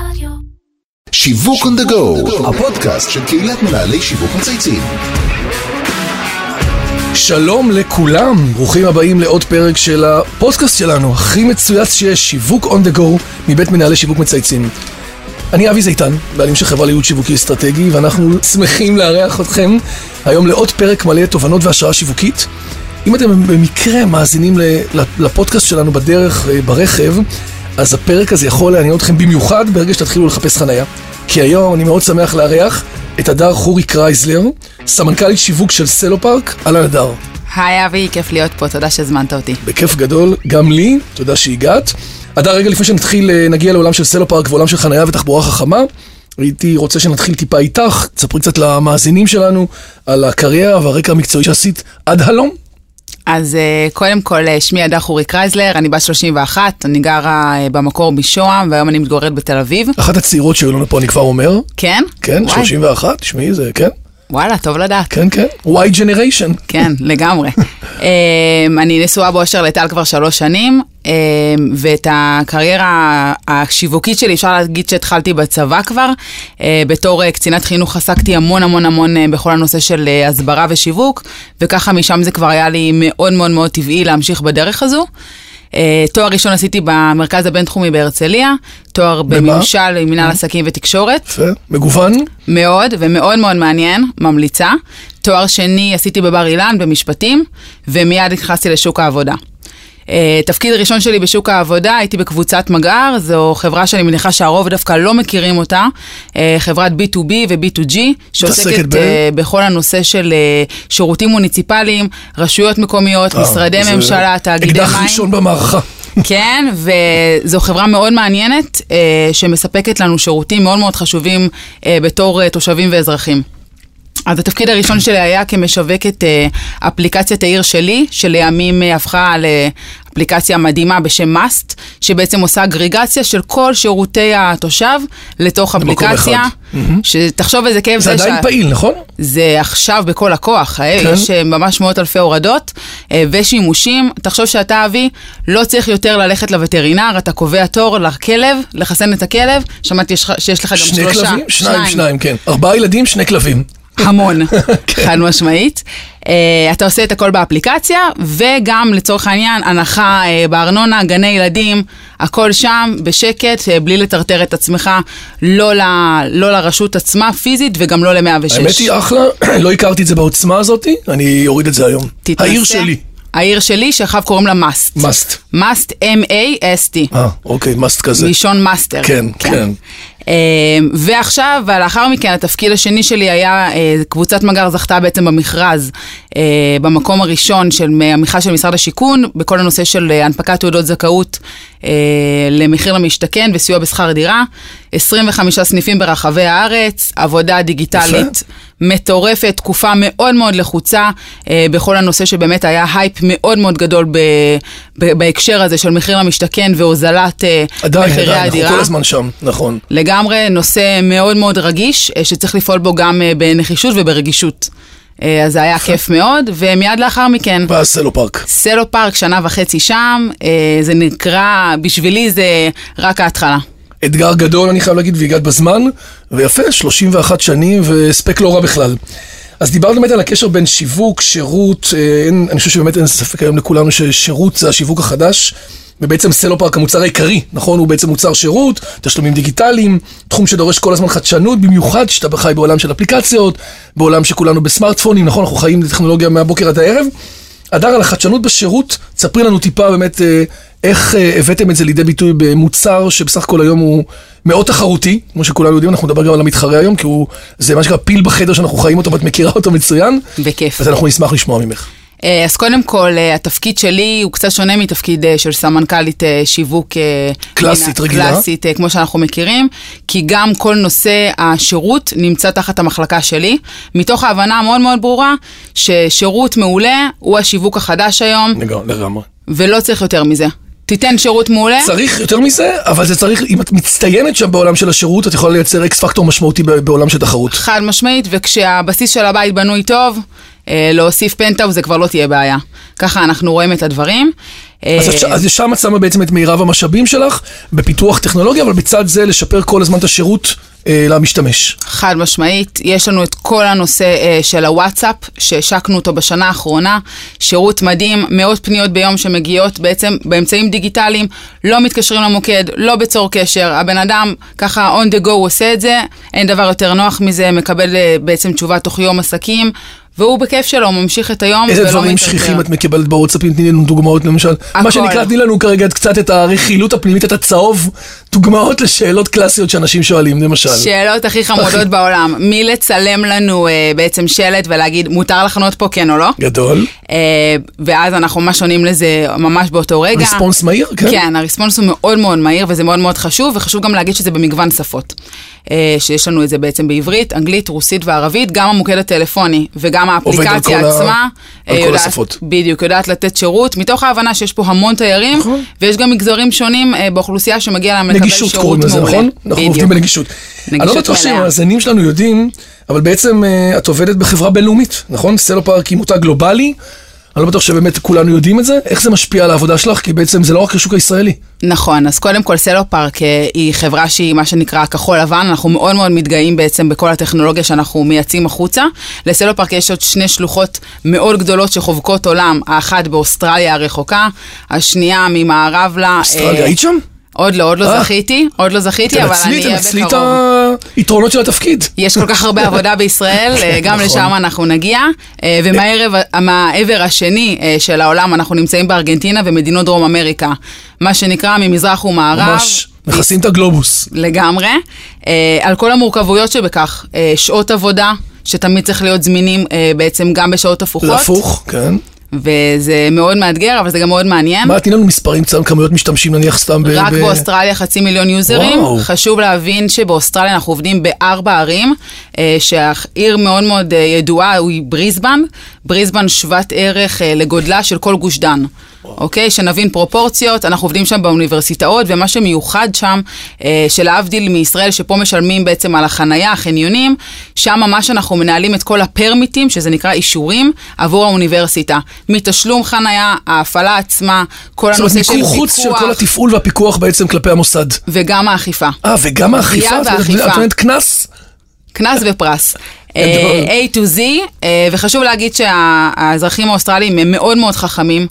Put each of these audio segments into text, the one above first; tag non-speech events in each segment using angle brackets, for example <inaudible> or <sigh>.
רדיו. שיווק on the go, הפודקאסט של קהילת מנהלי שיווק מצייצים. שלום לכולם, ברוכים הבאים לעוד פרק של הפודקאסט שלנו, הכי מצויץ שיש, שיווק on the go, מבית מנהלי שיווק מצייצים. אני אבי זיתן, בעלים של חברה לייעוד שיווקי אסטרטגי, ואנחנו שמחים לארח אתכם היום לעוד פרק מלא תובנות והשראה שיווקית. אם אתם במקרה מאזינים לפודקאסט שלנו בדרך, אה, ברכב, אז הפרק הזה יכול לעניין אתכם במיוחד ברגע שתתחילו לחפש חנייה. כי היום אני מאוד שמח לארח את הדר חורי קרייזלר, סמנכ"לית שיווק של Cellopark, אהלן הדר. היי אבי, כיף להיות פה, תודה שהזמנת אותי. בכיף גדול, גם לי, תודה שהגעת. הדר, רגע לפני שנתחיל, אה, נגיע לעולם של Cellopark ועולם של חנייה ותחבורה חכמה, הייתי רוצה שנתחיל טיפה איתך, תספרי קצת למאזינים שלנו על הקריירה והרקע המקצועי שעשית עד הלום. אז אה, קודם כל, אה, שמי הדר חורי קרייזלר, אני בת 31, אני גרה אה, במקור בשוהם, והיום אני מתגוררת בתל אביב. אחת הצעירות שהיו לנו פה, אני כבר אומר. כן? כן, וואי, 31, תשמעי, זה, כן, וואלה, טוב לדעת. כן, כן. Y generation. כן, <laughs> לגמרי. אמ, אני נשואה באושר לטל כבר שלוש שנים, אמ, ואת הקריירה השיווקית שלי, אפשר להגיד שהתחלתי בצבא כבר. אה, בתור אה, קצינת חינוך עסקתי המון המון המון אה, בכל הנושא של הסברה ושיווק, וככה משם זה כבר היה לי מאוד מאוד מאוד טבעי להמשיך בדרך הזו. אה, תואר ראשון עשיתי במרכז הבינתחומי בהרצליה, תואר בממשל, מנהל עסקים ותקשורת. יפה, מגוון. מאוד, ומאוד מאוד מעניין, ממליצה. תואר שני עשיתי בבר אילן במשפטים, ומיד נכנסתי לשוק העבודה. Uh, תפקיד הראשון שלי בשוק העבודה, הייתי בקבוצת מגער, זו חברה שאני מניחה שהרוב דווקא לא מכירים אותה, uh, חברת B2B ו-B2G, שעוסקת uh, בכל הנושא של שירותים מוניציפליים, רשויות מקומיות, אה, משרדי ממשלה, תאגידי אקדח מים. ראשון במערכה. כן, וזו חברה מאוד מעניינת, אה, שמספקת לנו שירותים מאוד מאוד חשובים אה, בתור אה, תושבים ואזרחים. אז התפקיד הראשון שלי היה כמשווקת אה, אפליקציית העיר שלי, שלימים אה, הפכה לאפליקציה מדהימה בשם Must, שבעצם עושה אגרגציה של כל שירותי התושב לתוך אפליקציה. שתחשוב איזה כיף זה עדיין שה- פעיל, נכון? זה עכשיו בכל הכוח, אה? כן. יש ממש מאות אלפי הורדות ושימושים. תחשוב שאתה, אבי, לא צריך יותר ללכת לווטרינר, אתה קובע תור לכלב, לחסן את הכלב, שמעתי שיש לך גם שני שלושה. כלבים? שניים, שניים, כן. ארבעה ילדים, שני כלבים. המון, כן. <laughs> חד משמעית. Uh, אתה עושה את הכל באפליקציה, וגם לצורך העניין, הנחה uh, בארנונה, גני ילדים, הכל שם, בשקט, אה, בלי לטרטר את עצמך, לא, ל, לא לרשות עצמה פיזית וגם לא ל-106. האמת היא אחלה, <clears throat> לא הכרתי את זה בעוצמה הזאת, אני אוריד את זה היום. תתנסה. העיר שלי, העיר שלי, שאחריו קוראים לה MAST. must. MAST, M-A-S-T. אה, אוקיי, must כזה. מלשון מאסטר. כן, כן. אה, ועכשיו, ולאחר מכן, התפקיד השני שלי היה, אה, קבוצת מג"ר זכתה בעצם במכרז, במקום הראשון של המכרז של משרד השיכון, בכל הנושא של אה, הנפקת תעודות זכאות אה, למחיר למשתכן וסיוע בשכר דירה. 25 סניפים ברחבי הארץ, עבודה דיגיטלית מטורפת, תקופה מאוד מאוד לחוצה אה, בכל הנושא שבאמת היה הייפ מאוד מאוד גדול ב, ב, בהקשר הזה של מחיר למשתכן והוזלת אה, עדיין, מחירי עדיין, אנחנו הדירה. כל הזמן שם, נכון. לגמרי נושא מאוד מאוד רגיש, אה, שצריך לפעול בו גם אה, בנחישות וברגישות. אה, אז זה היה כיף מאוד, ומיד לאחר מכן, ואז Cellopark. Cellopark, שנה וחצי שם, אה, זה נקרא, בשבילי זה רק ההתחלה. אתגר גדול, אני חייב להגיד, והגעת בזמן, ויפה, 31 שנים והספק לא רע בכלל. אז דיברת באמת על הקשר בין שיווק, שירות, אה, אין, אני חושב שבאמת אין ספק היום לכולנו ששירות זה השיווק החדש, ובעצם סלו פארק המוצר העיקרי, נכון? הוא בעצם מוצר שירות, תשלומים דיגיטליים, תחום שדורש כל הזמן חדשנות, במיוחד שאתה חי בעולם של אפליקציות, בעולם שכולנו בסמארטפונים, נכון? אנחנו חיים בטכנולוגיה מהבוקר עד הערב. הדר, על החדשנות בשירות, תספרי לנו טיפה באמת אה, איך אה, הבאתם את זה לידי ביטוי במוצר שבסך הכל היום הוא מאוד תחרותי, כמו שכולנו יודעים, אנחנו נדבר גם על המתחרה היום, כי הוא, זה מה שנקרא פיל בחדר שאנחנו חיים אותו ואת מכירה אותו מצוין, בכיף. אז אנחנו נשמח לשמוע ממך. אה, אז קודם כל, אה, התפקיד שלי הוא קצת שונה מתפקיד אה, של סמנכ"לית שיווק. קלאסית, רגילה. קלאסית, כמו שאנחנו מכירים, כי גם כל נושא השירות נמצא תחת המחלקה שלי, מתוך ההבנה המאוד מאוד ברורה ששירות מעולה הוא השיווק החדש היום, לגמרי. ולא צריך יותר מזה. תיתן שירות מעולה, צריך יותר מזה, אבל זה צריך, אם את מצטיינת שם בעולם של השירות, את יכולה לייצר אקס פקטור משמעותי בעולם של תחרות. חד משמעית, וכשהבסיס של הבית בנוי טוב, להוסיף פנטאו זה כבר לא תהיה בעיה. ככה אנחנו רואים את הדברים. אז, אה, אז שם את שמה בעצם את מירב המשאבים שלך בפיתוח טכנולוגיה, אבל בצד זה לשפר כל הזמן את השירות אה, למשתמש. חד משמעית, יש לנו את כל הנושא אה, של הוואטסאפ, שהשקנו אותו בשנה האחרונה, שירות מדהים, מאות פניות ביום שמגיעות בעצם באמצעים דיגיטליים, לא מתקשרים למוקד, לא בצור קשר, הבן אדם ככה on the go עושה את זה, אין דבר יותר נוח מזה, מקבל אה, בעצם תשובה תוך יום עסקים. והוא בכיף שלו, ממשיך את היום איזה ולא דברים מתעצבן. שכיחים את מקבלת בוואטסאפים? תני לנו דוגמאות למשל. הכל. מה שנקרא, תני לנו כרגע קצת את הרכילות הפנימית, את הצהוב, דוגמאות לשאלות קלאסיות שאנשים שואלים, למשל. שאלות הכי חמודות <laughs> בעולם, מי לצלם לנו אה, בעצם שלט ולהגיד, מותר לחנות פה כן או לא? גדול. אה, ואז אנחנו ממש עונים לזה ממש באותו רגע. ריספונס מהיר, כן? כן, הרספונס הוא מאוד מאוד מהיר וזה מאוד מאוד חשוב, וחשוב גם להגיד שזה במגוון שפות. אה, שיש לנו את זה בעצם בעברית, אנגלית, רוסית וערבית, גם המוקד הטלפוני וגם עובד האפליקציה ה- עצמה. על אה, כל יודעת- השפות. בדיוק, יודעת לתת שירות, מתוך ההבנה שיש פה המון תיירים, נכון. ויש גם מגזרים שונים אה, באוכלוסייה שמגיע להם לקבל נגישות שירות קוראים לזה, מעולה. נכון? אנחנו. עובדים בנגישות. אני לא נגישות בטוח מלאה. שהמאזינים שלנו יודעים, אבל בעצם את עובדת בחברה בינלאומית, נכון? סלופארק היא מותג גלובלי. אני לא בטוח שבאמת כולנו יודעים את זה. איך זה משפיע על העבודה שלך? כי בעצם זה לא רק השוק הישראלי. נכון, אז קודם כל סלופארק אה, היא חברה שהיא מה שנקרא כחול לבן, אנחנו מאוד מאוד מתגאים בעצם בכל הטכנולוגיה שאנחנו מייצאים החוצה. לסלופארק יש עוד שני שלוחות מאוד גדולות שחובקות עולם, האחת באוסטרליה הרחוקה, השנייה ממערב לה. אוסטרליה, אה, היית שם? עוד לא, עוד לא אה. זכיתי, עוד לא זכיתי, אבל תנצלי, אני אהיה תנצלי את בקרוב. היתרונות של התפקיד. יש כל כך הרבה עבודה בישראל, אה, <laughs> גם נכון. לשם אנחנו נגיע. אה, ומהעבר השני של העולם, אנחנו נמצאים בארגנטינה ומדינות דרום אמריקה. מה שנקרא ממזרח ומערב. ממש, מכסים את הגלובוס. לגמרי. על כל המורכבויות שבכך, שעות עבודה, שתמיד צריך להיות זמינים בעצם גם בשעות הפוכות. להפוך, כן. וזה מאוד מאתגר, אבל זה גם מאוד מעניין. מה, תני לנו מספרים קצת, כמויות משתמשים נניח סתם ב... רק ב- באוסטרליה חצי מיליון יוזרים. וואו. חשוב להבין שבאוסטרליה אנחנו עובדים בארבע ערים, אה, שהעיר מאוד מאוד אה, ידועה היא בריסבן. בריסבן שוות ערך אה, לגודלה של כל גוש דן. אוקיי? שנבין פרופורציות, אנחנו עובדים שם באוניברסיטאות, ומה שמיוחד שם, אה, שלהבדיל מישראל, שפה משלמים בעצם על החנייה, החניונים, שם ממש אנחנו מנהלים את כל הפרמיטים, שזה נקרא אישורים, עבור האוניברסיטה. מתשלום חנייה, ההפעלה עצמה, כל זאת אומרת, הנושא של מיקור חוץ של פיקוח, כל התפעול והפיקוח בעצם כלפי המוסד. וגם האכיפה. אה, וגם האכיפה? גבייה את נותנת קנס? קנס ופרס. אה, A to Z, אה, וחשוב להגיד שהאזרחים האוסטרליים הם מאוד מאוד חכמים,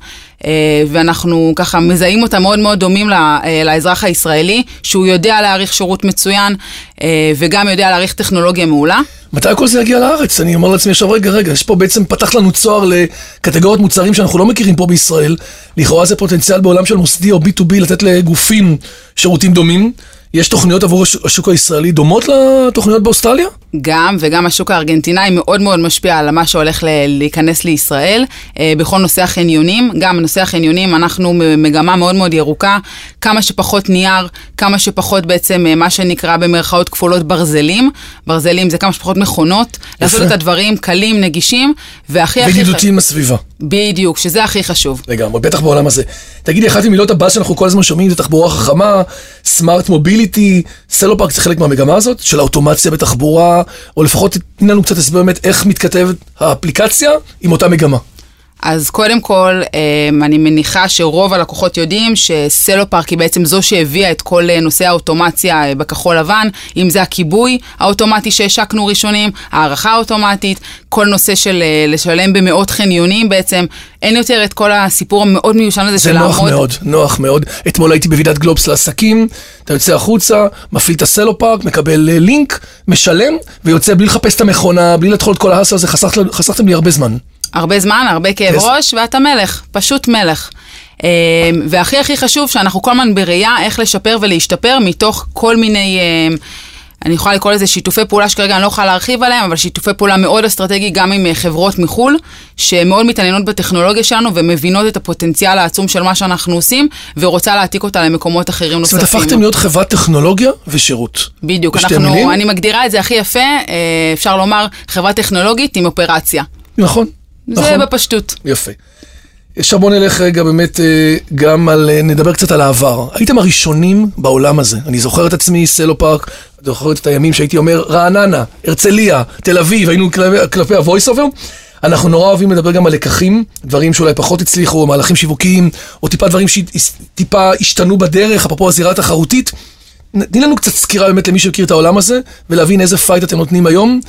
ואנחנו ככה מזהים אותם מאוד מאוד דומים אה, לאזרח הישראלי, שהוא יודע להעריך שירות מצוין, אה, וגם יודע להעריך טכנולוגיה מעולה. מתי כל זה יגיע לארץ? אני אומר לעצמי עכשיו, רגע, רגע, יש פה בעצם, פתח לנו צוהר לקטגוריות מוצרים שאנחנו לא מכירים פה בישראל. לכאורה זה פוטנציאל בעולם של מוסדי או B2B לתת לגופים שירותים דומים. יש תוכניות עבור הש- השוק הישראלי דומות לתוכניות באוסטרליה? גם, וגם השוק הארגנטינאי מאוד מאוד משפיע על מה שהולך ל- להיכנס לישראל. אה, בכל נושא החניונים, גם נושא החניונים, אנחנו במגמה מאוד מאוד ירוקה, כמה שפחות נייר, כמה שפחות בעצם אה, מה שנקרא במרכאות כפולות ברזלים. ברזלים זה כמה שפחות מכונות, לעשות את הדברים קלים, נגישים, והכי הכי... וידידותיים לסביבה. בדיוק, שזה הכי חשוב. לגמרי, בטח בעולם הזה. תגידי, אחת ממילות הבאז שאנחנו כל הזמן שומעים זה תחבורה חכמה, סמארט מוביליטי, סלופארק זה חלק מהמגמה הזאת, של האוטומציה בתחבורה, או לפחות תני לנו קצת הסבר באמת איך מתכתבת האפליקציה עם אותה מגמה. אז קודם כל, אמ, אני מניחה שרוב הלקוחות יודעים שסלופארק היא בעצם זו שהביאה את כל אה, נושא האוטומציה אה, בכחול לבן, אם זה הכיבוי האוטומטי שהשקנו ראשונים, הערכה האוטומטית, כל נושא של אה, לשלם במאות חניונים בעצם, אין יותר את כל הסיפור המאוד מיושן הזה זה של נוח לעמוד... מאוד, נוח מאוד. אתמול הייתי בוועידת גלובס לעסקים, אתה יוצא החוצה, מפעיל את הסלופארק, מקבל לינק, משלם, ויוצא בלי לחפש את המכונה, בלי לדחול את כל ההסל הזה, חסכת- חסכתם לי הרבה זמן. הרבה זמן, הרבה כאב ראש, ואתה מלך, פשוט מלך. אמ, והכי הכי חשוב שאנחנו כל הזמן בראייה איך לשפר ולהשתפר מתוך כל מיני, אמ, אני יכולה לקרוא לזה שיתופי פעולה שכרגע אני לא יכולה להרחיב עליהם, אבל שיתופי פעולה מאוד אסטרטגי גם עם אה, חברות מחו"ל, שמאוד מתעניינות בטכנולוגיה שלנו ומבינות את הפוטנציאל העצום של מה שאנחנו עושים, ורוצה להעתיק אותה למקומות אחרים זאת אומרת, נוספים. הפכתם להיות חברת טכנולוגיה ושירות. בדיוק, אנחנו, מילים? אני מגדירה את זה הכי יפה, אה, אפשר לומר חברה טכנולוגית עם אופרציה. נכון, זה נכון. בפשטות. יפה. עכשיו בוא נלך רגע באמת אה, גם על, אה, נדבר קצת על העבר. הייתם הראשונים בעולם הזה. אני זוכר את עצמי, סלו פארק, זוכר את הימים שהייתי אומר, רעננה, הרצליה, תל אביב, היינו כלפי, כלפי ה-voice over. אנחנו נורא אוהבים לדבר גם על לקחים, דברים שאולי פחות הצליחו, מהלכים שיווקיים, או טיפה דברים שטיפה השתנו בדרך, אפרופו הזירה התחרותית. תני לנו קצת סקירה באמת למי שמכיר את העולם הזה, ולהבין איזה fight אתם נותנים היום.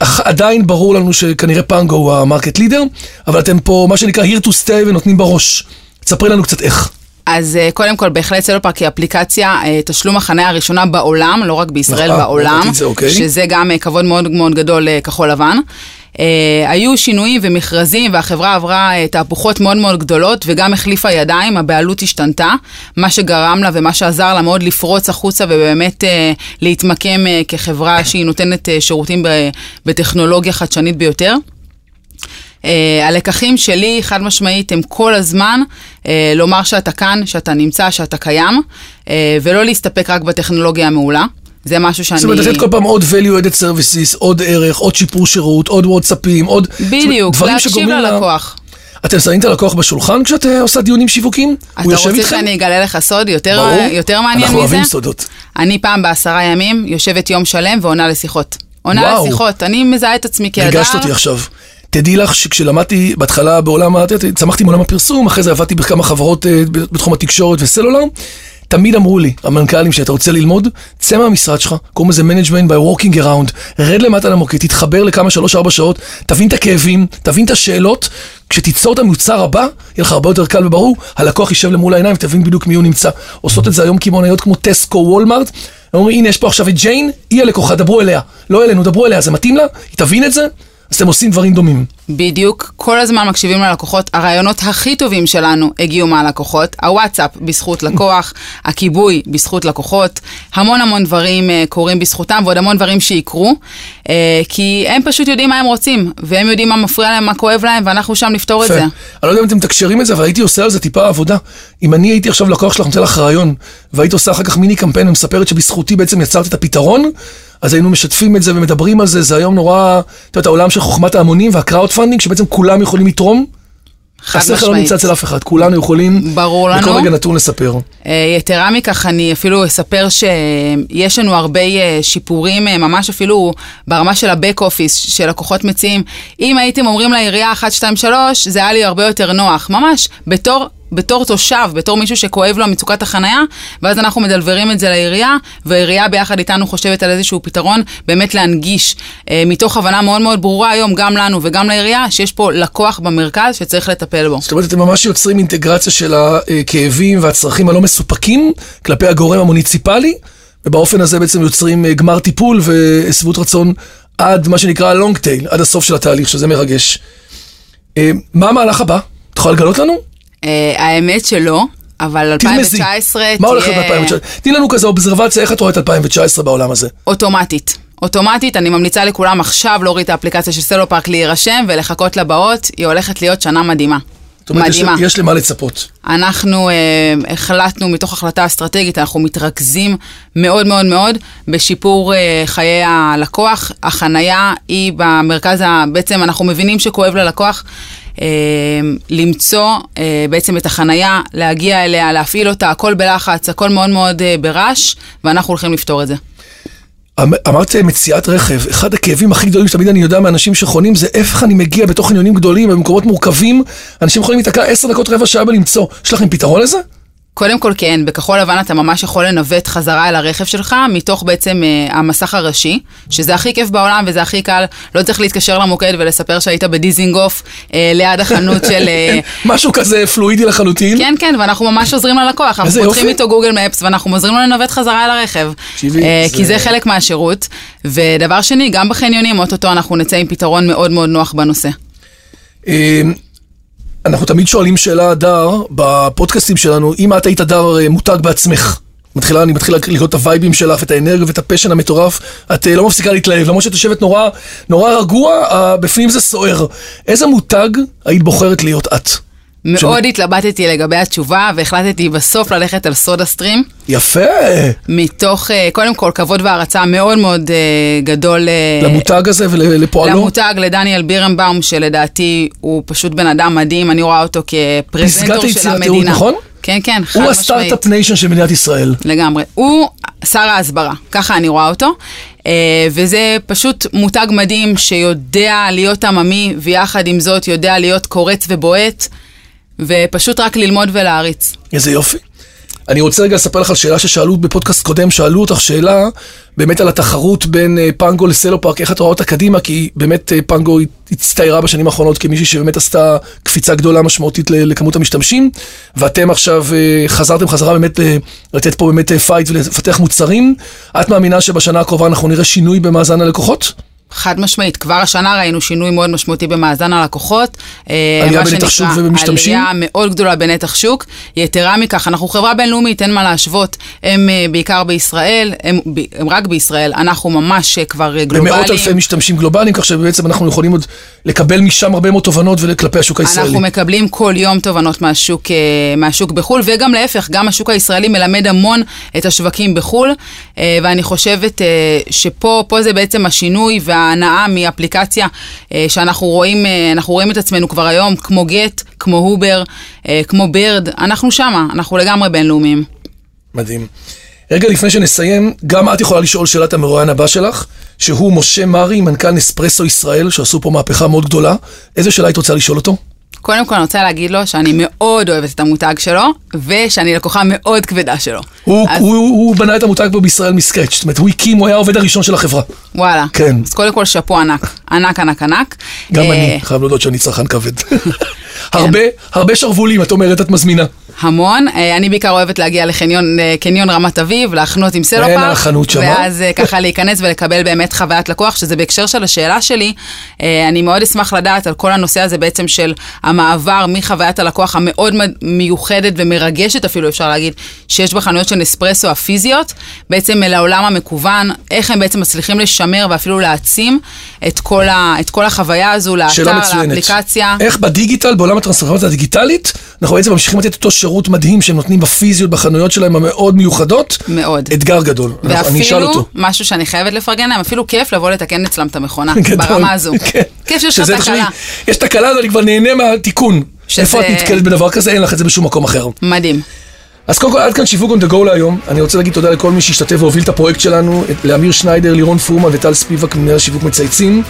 עדיין ברור לנו שכנראה פנגו הוא ה-market leader, אבל אתם פה, מה שנקרא, here to stay ונותנים בראש. תספרי לנו קצת איך. אז אה, קודם כל, בהחלט סלופארק היא אפליקציה, אה, תשלום החניה הראשונה בעולם, לא רק בישראל, נכון, בעולם, זה, אוקיי. שזה גם אה, כבוד מאוד מאוד גדול לכחול לבן. Uh, היו שינויים ומכרזים והחברה עברה uh, תהפוכות מאוד מאוד גדולות וגם החליפה ידיים, הבעלות השתנתה, מה שגרם לה ומה שעזר לה מאוד לפרוץ החוצה ובאמת uh, להתמקם כחברה שהיא נותנת שירותים בטכנולוגיה חדשנית ביותר. Uh, הלקחים שלי, חד משמעית, הם כל הזמן uh, לומר שאתה כאן, שאתה נמצא, שאתה קיים, uh, ולא להסתפק רק בטכנולוגיה המעולה. זה משהו שאני... זאת אומרת, לתת כל פעם עוד value added services, עוד ערך, עוד שיפור שירות, עוד וואטסאפים, עוד... בדיוק, להקשיב ללקוח. אתם שמים את הלקוח בשולחן כשאת אה, עושה דיונים שיווקים? אתה הוא יושב רוצה איתכם? שאני אגלה לך סוד יותר, ברור. יותר מעניין אנחנו מזה? אוהבים סודות. אני פעם בעשרה ימים יושבת יום שלם ועונה לשיחות. עונה וואו. לשיחות, אני מזהה את עצמי כהדר. ריגשת אותי עכשיו. תדעי לך שכשלמדתי בהתחלה בעולם, צמחתי מעולם הפרסום, אחרי זה עבדתי בכמה חברות אה, בתחום התקשורת וסלולר. תמיד אמרו לי, המנכ"לים, שאתה רוצה ללמוד, צא מהמשרד שלך, קוראים לזה management by walking around, רד למטה למוקד, תתחבר לכמה שלוש-ארבע שעות, תבין את הכאבים, תבין את השאלות, כשתיצור את המוצר הבא, יהיה לך הרבה יותר קל וברור, הלקוח יישב למול העיניים ותבין בדיוק מי הוא נמצא. עושות את זה היום קמעונאיות כמו טסקו, וולמארט, אומרים, הנה יש פה עכשיו את ג'יין, היא הלקוחה, דברו אליה. לא אלינו, דברו אליה, זה מתאים לה? היא תבין את זה? אז אתם עושים דברים דומים. בדיוק, כל הזמן מקשיבים ללקוחות. הרעיונות הכי טובים שלנו הגיעו מהלקוחות. הוואטסאפ בזכות לקוח, <laughs> הכיבוי בזכות לקוחות, המון המון דברים uh, קורים בזכותם ועוד המון דברים שיקרו, uh, כי הם פשוט יודעים מה הם רוצים, והם יודעים מה מפריע להם, מה כואב להם, ואנחנו שם לפתור את. זה. אני לא יודע אם אתם מתקשרים את זה, אבל הייתי עושה על זה טיפה עבודה. אם אני הייתי עכשיו לקוח שלך, נותן לך רעיון, והיית עושה אחר כך מיני קמפיין ומספרת שבזכותי בעצם יצרת את הפתרון, אז היינו משתפים את זה ומדברים על זה, זה היום נורא, את יודעת, העולם של חוכמת ההמונים וה-crowdfunding, שבעצם כולם יכולים לתרום. השכל לא. נמצא אצל אף אחד, כולנו יכולים, ברור לנו. בכל רגע נתון לספר. אה, יתרה מכך, אני אפילו אספר שיש לנו הרבה אה, שיפורים, אה, ממש אפילו ברמה של ה-back office שלקוחות מציעים. אם הייתם אומרים לעירייה 1, 2, 3, זה היה לי הרבה יותר נוח. ממש, בתור... בתור תושב, בתור מישהו שכואב לו מצוקת החנייה, ואז אנחנו מדלברים את זה לעירייה, והעירייה ביחד איתנו חושבת על איזשהו פתרון, באמת להנגיש, אה, מתוך הבנה מאוד מאוד ברורה היום, גם לנו וגם לעירייה, שיש פה לקוח במרכז שצריך לטפל בו. זאת אומרת, אתם ממש יוצרים אינטגרציה של הכאבים והצרכים הלא מסופקים כלפי הגורם המוניציפלי, ובאופן הזה בעצם יוצרים אה, גמר טיפול ושביעות רצון עד מה שנקרא long tail, עד הסוף של התהליך, שזה מרגש. אה, מה המהלך הבא? את יכולה לגלות לנו? אה, האמת שלא, אבל תרמזי. 2019 מה הולך תהיה להיות ב-2019? תני לנו כזה אובזרבציה, איך את רואה את 2019 בעולם הזה? אוטומטית. אוטומטית, אני ממליצה לכולם עכשיו להוריד את האפליקציה של סלופארק, להירשם ולחכות לבאות, היא הולכת להיות שנה מדהימה. זאת אומרת, יש, מדהימה. יש למה לצפות. אנחנו אה, החלטנו מתוך החלטה אסטרטגית, אנחנו מתרכזים מאוד מאוד מאוד בשיפור אה, חיי הלקוח. החנייה היא במרכז, ה, בעצם אנחנו מבינים שכואב ללקוח. אה, למצוא אה, בעצם את החנייה, להגיע אליה, להפעיל אותה, הכל בלחץ, הכל מאוד מאוד אה, ברעש, ואנחנו הולכים לפתור את זה. אמ- אמרת אה, מציאת רכב, אחד הכאבים הכי גדולים שתמיד אני יודע מאנשים שחונים זה איך אני מגיע בתוך חניונים גדולים, במקומות מורכבים, אנשים יכולים להיתקע עשר דקות רבע שעה בלמצוא. יש לכם פתרון לזה? קודם כל כן, בכחול לבן אתה ממש יכול לנווט חזרה אל הרכב שלך מתוך בעצם אה, המסך הראשי, שזה הכי כיף בעולם וזה הכי קל, לא צריך להתקשר למוקד ולספר שהיית בדיזינגוף אה, ליד החנות של... <laughs> אה, משהו כזה פלואידי לחלוטין. כן, כן, ואנחנו ממש עוזרים ללקוח, אנחנו פותחים. איתו Google Maps ואנחנו עוזרים לו לנווט חזרה אל הרכב. אה, זה- כי זה חלק מהשירות. ודבר שני, גם בחניונים, אוטוטו אנחנו נצא עם פתרון מאוד מאוד נוח בנושא. אנחנו תמיד שואלים שאלה, הדר, בפודקאסטים שלנו, אם את היית הדר אה, מותג בעצמך. מתחילה, אני מתחיל לראות את הווייבים שלך, את האנרגיה ואת ה-passion המטורף. את אה, לא מפסיקה להתלהב, למרות שאת יושבת נורא, נורא רגוע, אה, בפנים זה סוער. איזה מותג היית בוחרת להיות את? מאוד התלבטתי לגבי התשובה והחלטתי בסוף ללכת על SodaStream. יפה. מתוך, אה, קודם כל, כבוד והערצה מאוד מאוד אה, גדול. אה, למותג הזה ולפועלו? למותג, לדניאל בירנבאום, שלדעתי הוא פשוט בן אדם מדהים, אני רואה אותו כפרזנטור פסגת של המדינה. נכון? כן, כן, חד הוא משמעית. ה-Start-Up Nation של מדינת ישראל. לגמרי. הוא שר ההסברה, ככה אני רואה אותו. וזה פשוט מותג מדהים שיודע להיות עממי, ויחד עם זאת יודע להיות קורץ ובועט, ופשוט רק ללמוד ולהעריץ. איזה יופי. אני רוצה רגע לספר לך על שאלה ששאלו בפודקאסט קודם, שאלו אותך שאלה באמת על התחרות בין אה, פנגו לסלו פארק, איך את רואה אותה קדימה, כי באמת אה, פנגו הצטיירה בשנים האחרונות כמישהי שבאמת עשתה קפיצה גדולה משמעותית לכמות המשתמשים, ואתם עכשיו אה, חזרתם חזרה באמת לתת פה באמת fight ולפתח מוצרים. את מאמינה שבשנה הקרובה אנחנו נראה שינוי במאזן הלקוחות? חד משמעית, כבר השנה ראינו שינוי מאוד משמעותי במאזן הלקוחות. אה, עלייה בנתח שוק ובמשתמשים? עלייה מאוד גדולה בנתח שוק. יתרה מכך, אנחנו חברה בינלאומית, אין מה להשוות. הם אה, בעיקר בישראל, הם, הם רק בישראל, אנחנו ממש אה, כבר גלובליים. במאות אלפי משתמשים גלובליים, כך שבעצם אנחנו יכולים עוד לקבל משם הרבה מאוד תובנות וכלפי השוק הישראלי. אנחנו מקבלים כל יום תובנות מהשוק, מהשוק בחו"ל, וגם להפך, גם השוק הישראלי מלמד המון את השווקים בחו"ל, ואני חושבת שפה זה בעצם השינוי. וה... ההנאה מאפליקציה אה, שאנחנו רואים, אה, אנחנו רואים את עצמנו כבר היום, כמו גט, כמו הובר, אה, כמו בירד, אנחנו שמה, אנחנו לגמרי בינלאומיים. מדהים. רגע לפני שנסיים, גם את יכולה לשאול שאלת המרואיין הבא שלך, שהוא משה מרי, מנכ"ל נספרסו ישראל, שעשו פה מהפכה מאוד גדולה. איזה שאלה היית רוצה לשאול אותו? קודם כל אני רוצה להגיד לו שאני מאוד אוהבת את המותג שלו, ושאני לקוחה מאוד כבדה שלו. הוא, אז... הוא, הוא, הוא בנה את המותג פה בישראל מסקרץ', זאת אומרת, הוא הקים, הוא היה העובד הראשון של החברה. וואלה. כן. אז קודם כל שאפו ענק, ענק ענק ענק. גם uh... אני, חייב להודות שאני צרכן כבד. <laughs> הרבה, הרבה שרוולים, את אומרת, את מזמינה. המון. אה, אני בעיקר אוהבת להגיע לחניון אה, רמת אביב, להחנות עם סלופארק. אין החנות שמה. ואז אה, ככה להיכנס ולקבל באמת חוויית לקוח, שזה בהקשר של השאלה שלי. אני מאוד אשמח לדעת על כל הנושא הזה בעצם של המעבר מחוויית הלקוח המאוד מיוחדת ומרגשת אפילו, אפשר להגיד, שיש בחנויות של נספרסו הפיזיות, בעצם אל העולם המקוון, איך הם בעצם מצליחים לשמר ואפילו להעצים את כל, ה, את כל החוויה הזו לאתר, לאפליקציה. איך בדיגיטל, בעולם הטרנספורמציה הדיגיטלית, אנחנו בעצם ממשיכים לתת אותו שירות מדהים שהם נותנים בפיזיות בחנויות שלהם המאוד מיוחדות. מאוד. אתגר גדול. ואפילו, משהו שאני חייבת לפרגן להם, אפילו כיף לבוא לתקן אצלם את המכונה, <laughs> ברמה הזו. <laughs> כן. כיף שיש לך תקלה. יש תקלה, אז אני כבר נהנה מהתיקון. שזה... איפה את נתקלת בדבר כזה? אין לך את זה בשום מקום אחר. מדהים. אז קודם כל, עד כאן שיווק on the go להיום. אני רוצה להגיד תודה לכל מי שהשתתף והוביל את הפרויקט שלנו, לאמיר שניידר, לירון פורמן וטל ספיבק, מנהל שיווק מצייצים,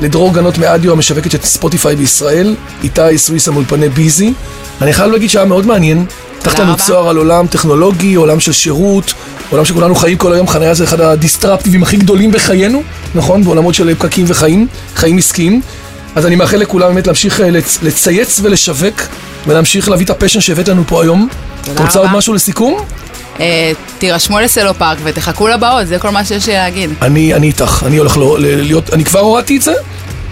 לדרור גנות מאדיו, המשווקת של ספוטיפיי בישראל, איתי סוויסה מאולפני ביזי. אני חייב להגיד שהיה מאוד מעניין. פתחת לנו צוהר על עולם טכנולוגי, עולם של שירות, עולם שכולנו חיים כל היום, חניה זה אחד הדיסטרפטיבים הכי גדולים בחיינו, נכון? בעולמות של פקקים וחיים, חיים עסקיים. אז אני מאחל לכולם באמת להמשיך אה, לצ... לצייץ ולשווק, ולהמשיך להביא את הפשן שהבאת לנו פה היום. תודה רבה. רוצה עוד משהו לסיכום? אה, תירשמו לסלו פארק ותחכו לבאות, זה כל מה שיש לי להגיד. אני, אני איתך, אני הולך לא, להיות, אני כבר הורדתי את זה,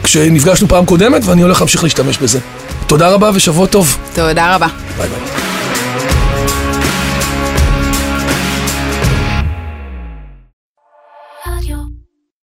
כשנפגשנו פעם קודמת, ואני הולך להמשיך להשתמש בזה. תודה רבה ושבוע טוב. תודה רבה. ביי ביי.